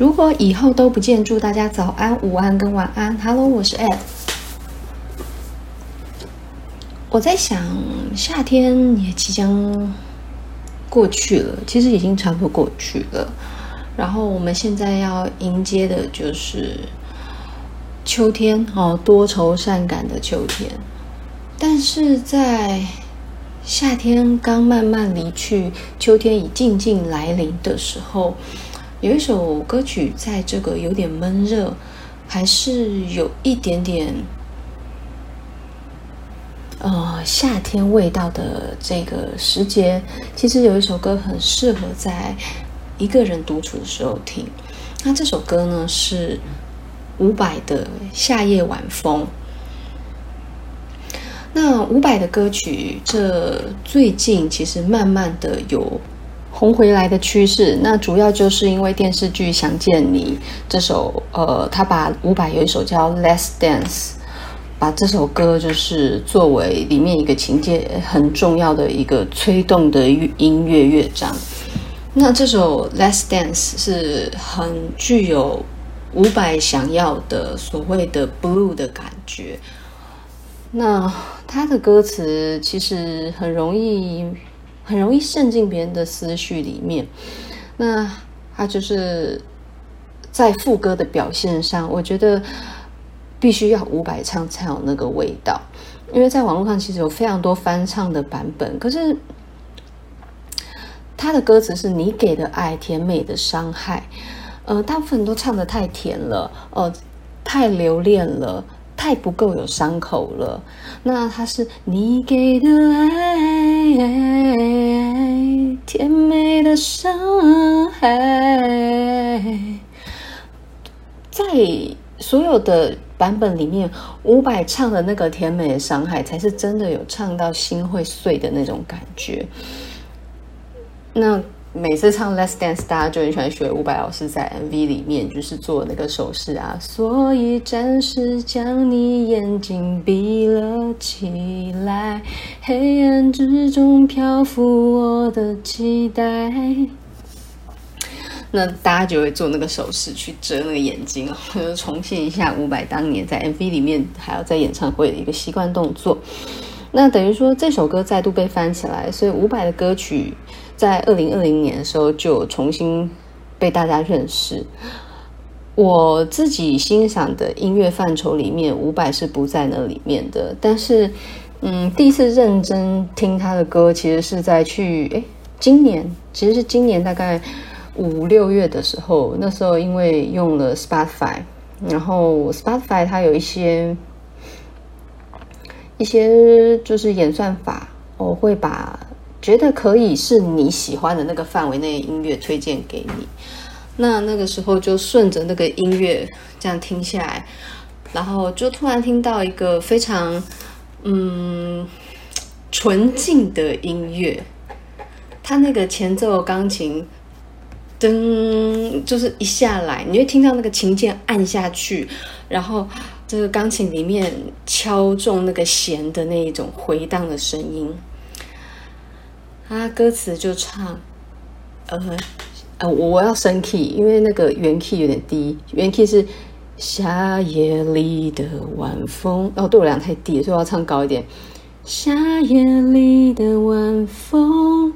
如果以后都不见，祝大家早安、午安跟晚安。Hello，我是 Ed。我在想，夏天也即将过去了，其实已经差不多过去了。然后我们现在要迎接的就是秋天哦，多愁善感的秋天。但是在夏天刚慢慢离去，秋天已静静来临的时候，有一首歌曲，在这个有点闷热，还是有一点点呃夏天味道的这个时节，其实有一首歌很适合在一个人独处的时候听。那这首歌呢，是伍佰的《夏夜晚风》。那伍佰的歌曲，这最近其实慢慢的有红回来的趋势。那主要就是因为电视剧《想见你》这首，呃，他把伍佰有一首叫《Let's Dance》，把这首歌就是作为里面一个情节很重要的一个催动的音乐乐章。那这首《Let's Dance》是很具有伍佰想要的所谓的 blue 的感觉。那他的歌词其实很容易，很容易渗进别人的思绪里面。那他就是在副歌的表现上，我觉得必须要伍佰唱才有那个味道。因为在网络上其实有非常多翻唱的版本，可是他的歌词是你给的爱，甜美的伤害，呃，大部分都唱的太甜了，呃，太留恋了。太不够有伤口了。那他是你给的爱，甜美的伤害。在所有的版本里面，伍佰唱的那个甜美的伤害，才是真的有唱到心会碎的那种感觉。那。每次唱《Let's Dance》，大家就很喜欢学伍佰老师在 MV 里面就是做那个手势啊，所以暂时将你眼睛闭了起来，黑暗之中漂浮我的期待。那大家就会做那个手势去遮那个眼睛，重现一下伍佰当年在 MV 里面还有在演唱会的一个习惯动作。那等于说这首歌再度被翻起来，所以伍佰的歌曲。在二零二零年的时候，就重新被大家认识。我自己欣赏的音乐范畴里面，伍佰是不在那里面的。但是，嗯，第一次认真听他的歌，其实是在去诶，今年，其实是今年大概五六月的时候。那时候因为用了 Spotify，然后 Spotify 它有一些一些就是演算法，我会把。觉得可以是你喜欢的那个范围内音乐推荐给你，那那个时候就顺着那个音乐这样听下来，然后就突然听到一个非常嗯纯净的音乐，它那个前奏钢琴噔就是一下来，你会听到那个琴键按下去，然后这个钢琴里面敲中那个弦的那一种回荡的声音。他歌词就唱，呃，呃，我要升 key，因为那个原 key 有点低，原 key 是夏夜里的晚风，哦，对我俩太低，所以我要唱高一点。夏夜里的晚风，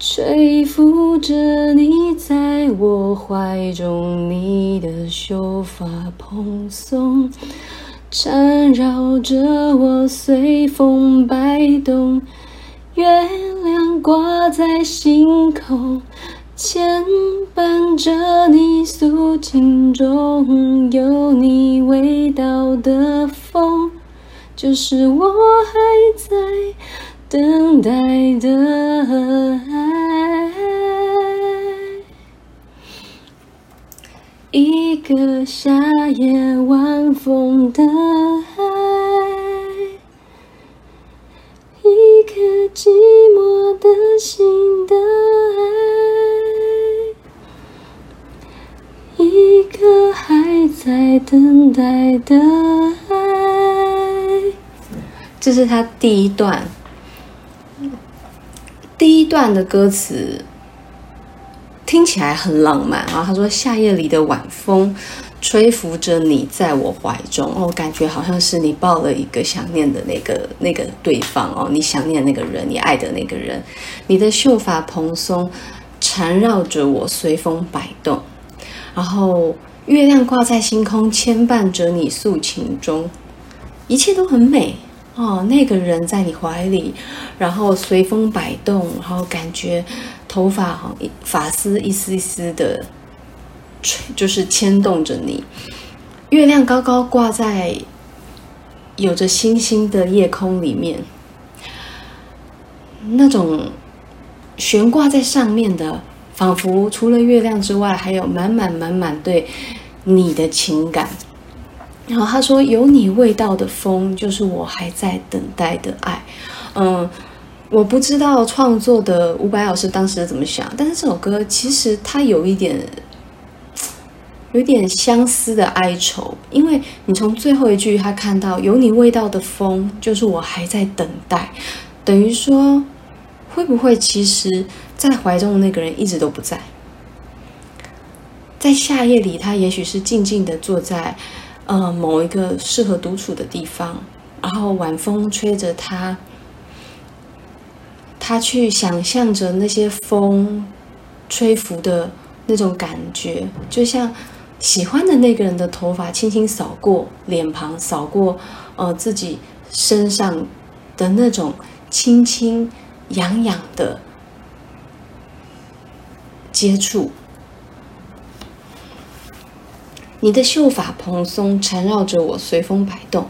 吹拂着你在我怀中，你的秀发蓬松，缠绕着我随风摆动。月亮挂在星空，牵绊着你素净中有你味道的风，就是我还在等待的爱。一个夏夜晚风的爱。一颗寂寞的心的爱，一个还在等待的爱。这是他第一段，第一段的歌词，听起来很浪漫啊。他说：“夏夜里的晚风，吹拂着你在我怀中，哦，感觉好像是你抱了一个想念的那个那个对方哦，你想念那个人，你爱的那个人。你的秀发蓬松，缠绕着我，随风摆动。然后月亮挂在星空，牵绊着你诉情中，一切都很美。”哦，那个人在你怀里，然后随风摆动，然后感觉头发哈，发丝一丝一丝的吹，就是牵动着你。月亮高高挂在有着星星的夜空里面，那种悬挂在上面的，仿佛除了月亮之外，还有满满满满对你的情感。然后他说：“有你味道的风，就是我还在等待的爱。”嗯，我不知道创作的伍佰老师当时怎么想，但是这首歌其实它有一点，有点相思的哀愁，因为你从最后一句他看到“有你味道的风，就是我还在等待”，等于说，会不会其实在怀中的那个人一直都不在？在夏夜里，他也许是静静的坐在。呃，某一个适合独处的地方，然后晚风吹着他，他去想象着那些风吹拂的那种感觉，就像喜欢的那个人的头发轻轻扫过脸庞，扫过呃自己身上的那种轻轻痒痒的接触。你的秀发蓬松，缠绕着我，随风摆动。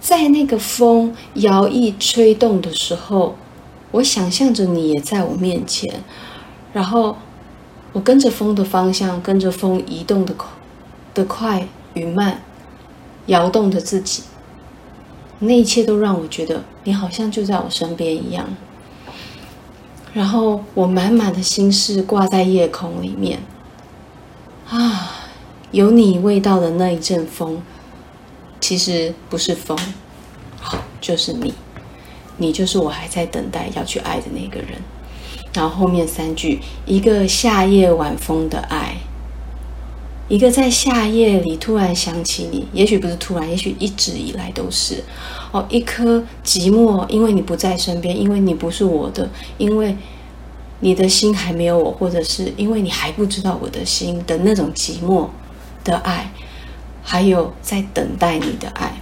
在那个风摇曳吹动的时候，我想象着你也在我面前，然后我跟着风的方向，跟着风移动的快的快与慢，摇动着自己。那一切都让我觉得你好像就在我身边一样。然后我满满的心事挂在夜空里面，啊。有你味道的那一阵风，其实不是风，好，就是你，你就是我还在等待要去爱的那个人。然后后面三句，一个夏夜晚风的爱，一个在夏夜里突然想起你，也许不是突然，也许一直以来都是。哦，一颗寂寞，因为你不在身边，因为你不是我的，因为你的心还没有我，或者是因为你还不知道我的心的那种寂寞。的爱，还有在等待你的爱。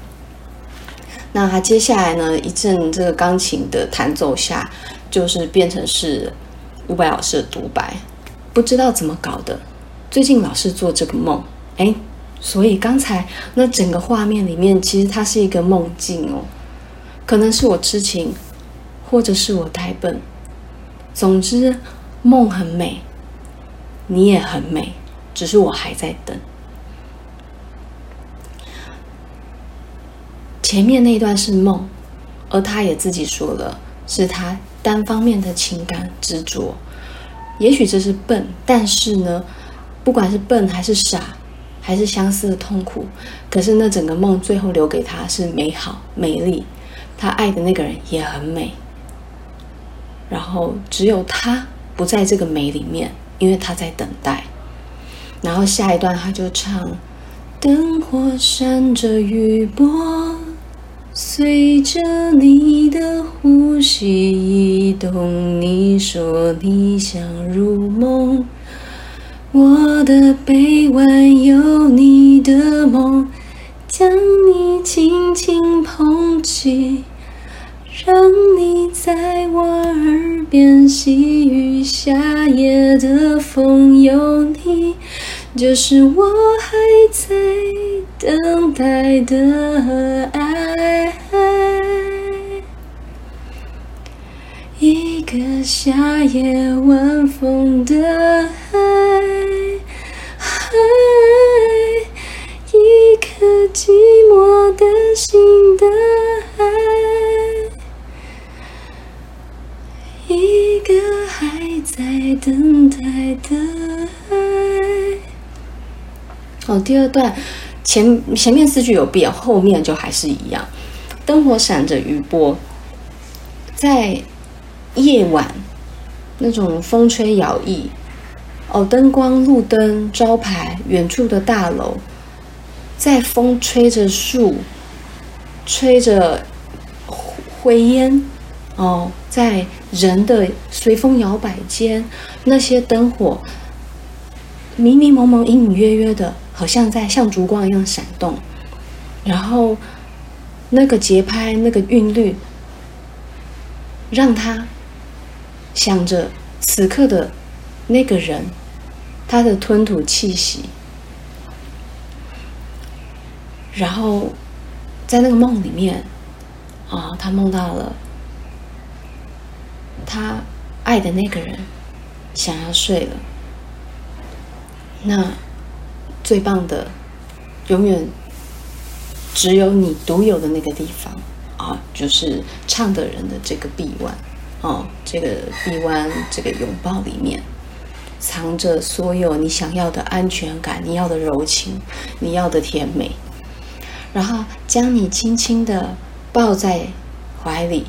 那他接下来呢？一阵这个钢琴的弹奏下，就是变成是伍佰老师的独白。不知道怎么搞的，最近老是做这个梦。哎，所以刚才那整个画面里面，其实它是一个梦境哦。可能是我痴情，或者是我太笨。总之，梦很美，你也很美，只是我还在等。前面那一段是梦，而他也自己说了，是他单方面的情感执着。也许这是笨，但是呢，不管是笨还是傻，还是相似的痛苦，可是那整个梦最后留给他是美好、美丽。他爱的那个人也很美，然后只有他不在这个美里面，因为他在等待。然后下一段他就唱：灯火闪着余波。随着你的呼吸移动，你说你想入梦，我的臂弯有你的梦，将你轻轻捧起，让你在我耳边细语，夏夜的风有你。就是我还在等待的爱，夏夜晚风的爱，一颗寂寞的心的爱，一个还在等待的爱。哦，第二段前前面四句有变，后面就还是一样。灯火闪着余波，在夜晚那种风吹摇曳，哦，灯光、路灯、招牌、远处的大楼，在风吹着树，吹着灰烟，哦，在人的随风摇摆间，那些灯火迷迷蒙蒙、隐隐约约的，好像在像烛光一样闪动，然后那个节拍、那个韵律，让他想着此刻的那个人。他的吞吐气息，然后在那个梦里面，啊，他梦到了他爱的那个人想要睡了。那最棒的，永远只有你独有的那个地方啊，就是唱的人的这个臂弯，哦，这个臂弯，这个拥抱里面。藏着所有你想要的安全感，你要的柔情，你要的甜美，然后将你轻轻的抱在怀里，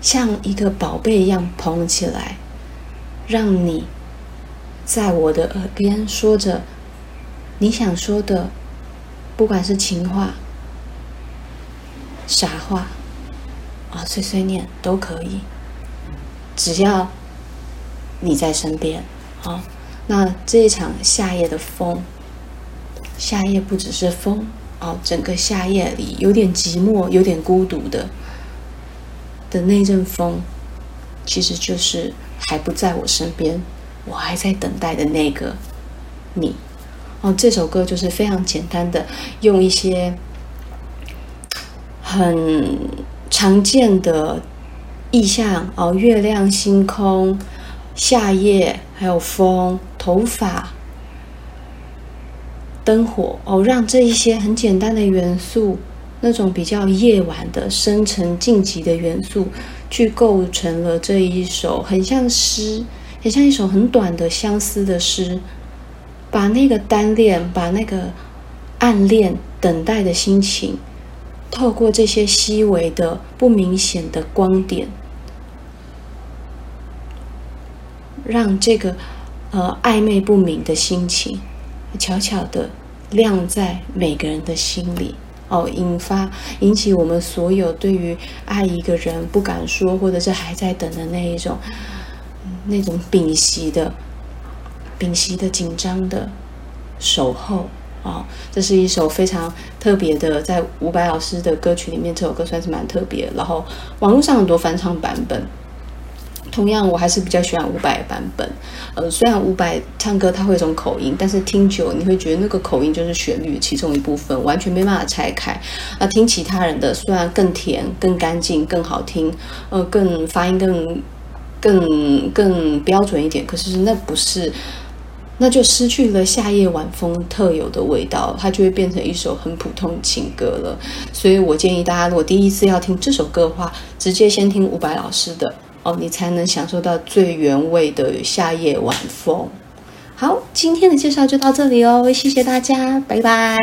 像一个宝贝一样捧起来，让你在我的耳边说着你想说的，不管是情话、傻话啊、碎碎念都可以，只要。你在身边，好，那这一场夏夜的风，夏夜不只是风，哦，整个夏夜里有点寂寞、有点孤独的的那阵风，其实就是还不在我身边，我还在等待的那个你。哦，这首歌就是非常简单的，用一些很常见的意象，哦，月亮、星空。夏夜，还有风、头发、灯火哦，让这一些很简单的元素，那种比较夜晚的深沉静寂的元素，去构成了这一首很像诗，很像一首很短的相思的诗，把那个单恋，把那个暗恋、等待的心情，透过这些细微的、不明显的光点。让这个呃暧昧不明的心情，悄悄地亮在每个人的心里哦，引发引起我们所有对于爱一个人不敢说，或者是还在等的那一种那种屏息的屏息的紧张的守候哦，这是一首非常特别的，在伍佰老师的歌曲里面，这首歌算是蛮特别。然后网络上很多翻唱版本。同样，我还是比较喜欢伍佰版本。呃，虽然伍佰唱歌他会有种口音，但是听久你会觉得那个口音就是旋律其中一部分，完全没办法拆开。那，听其他人的虽然更甜、更干净、更好听，呃，更发音更、更、更标准一点，可是那不是，那就失去了夏夜晚风特有的味道，它就会变成一首很普通的情歌了。所以我建议大家，如果第一次要听这首歌的话，直接先听伍佰老师的。哦，你才能享受到最原味的夏夜晚风。好，今天的介绍就到这里哦，谢谢大家，拜拜。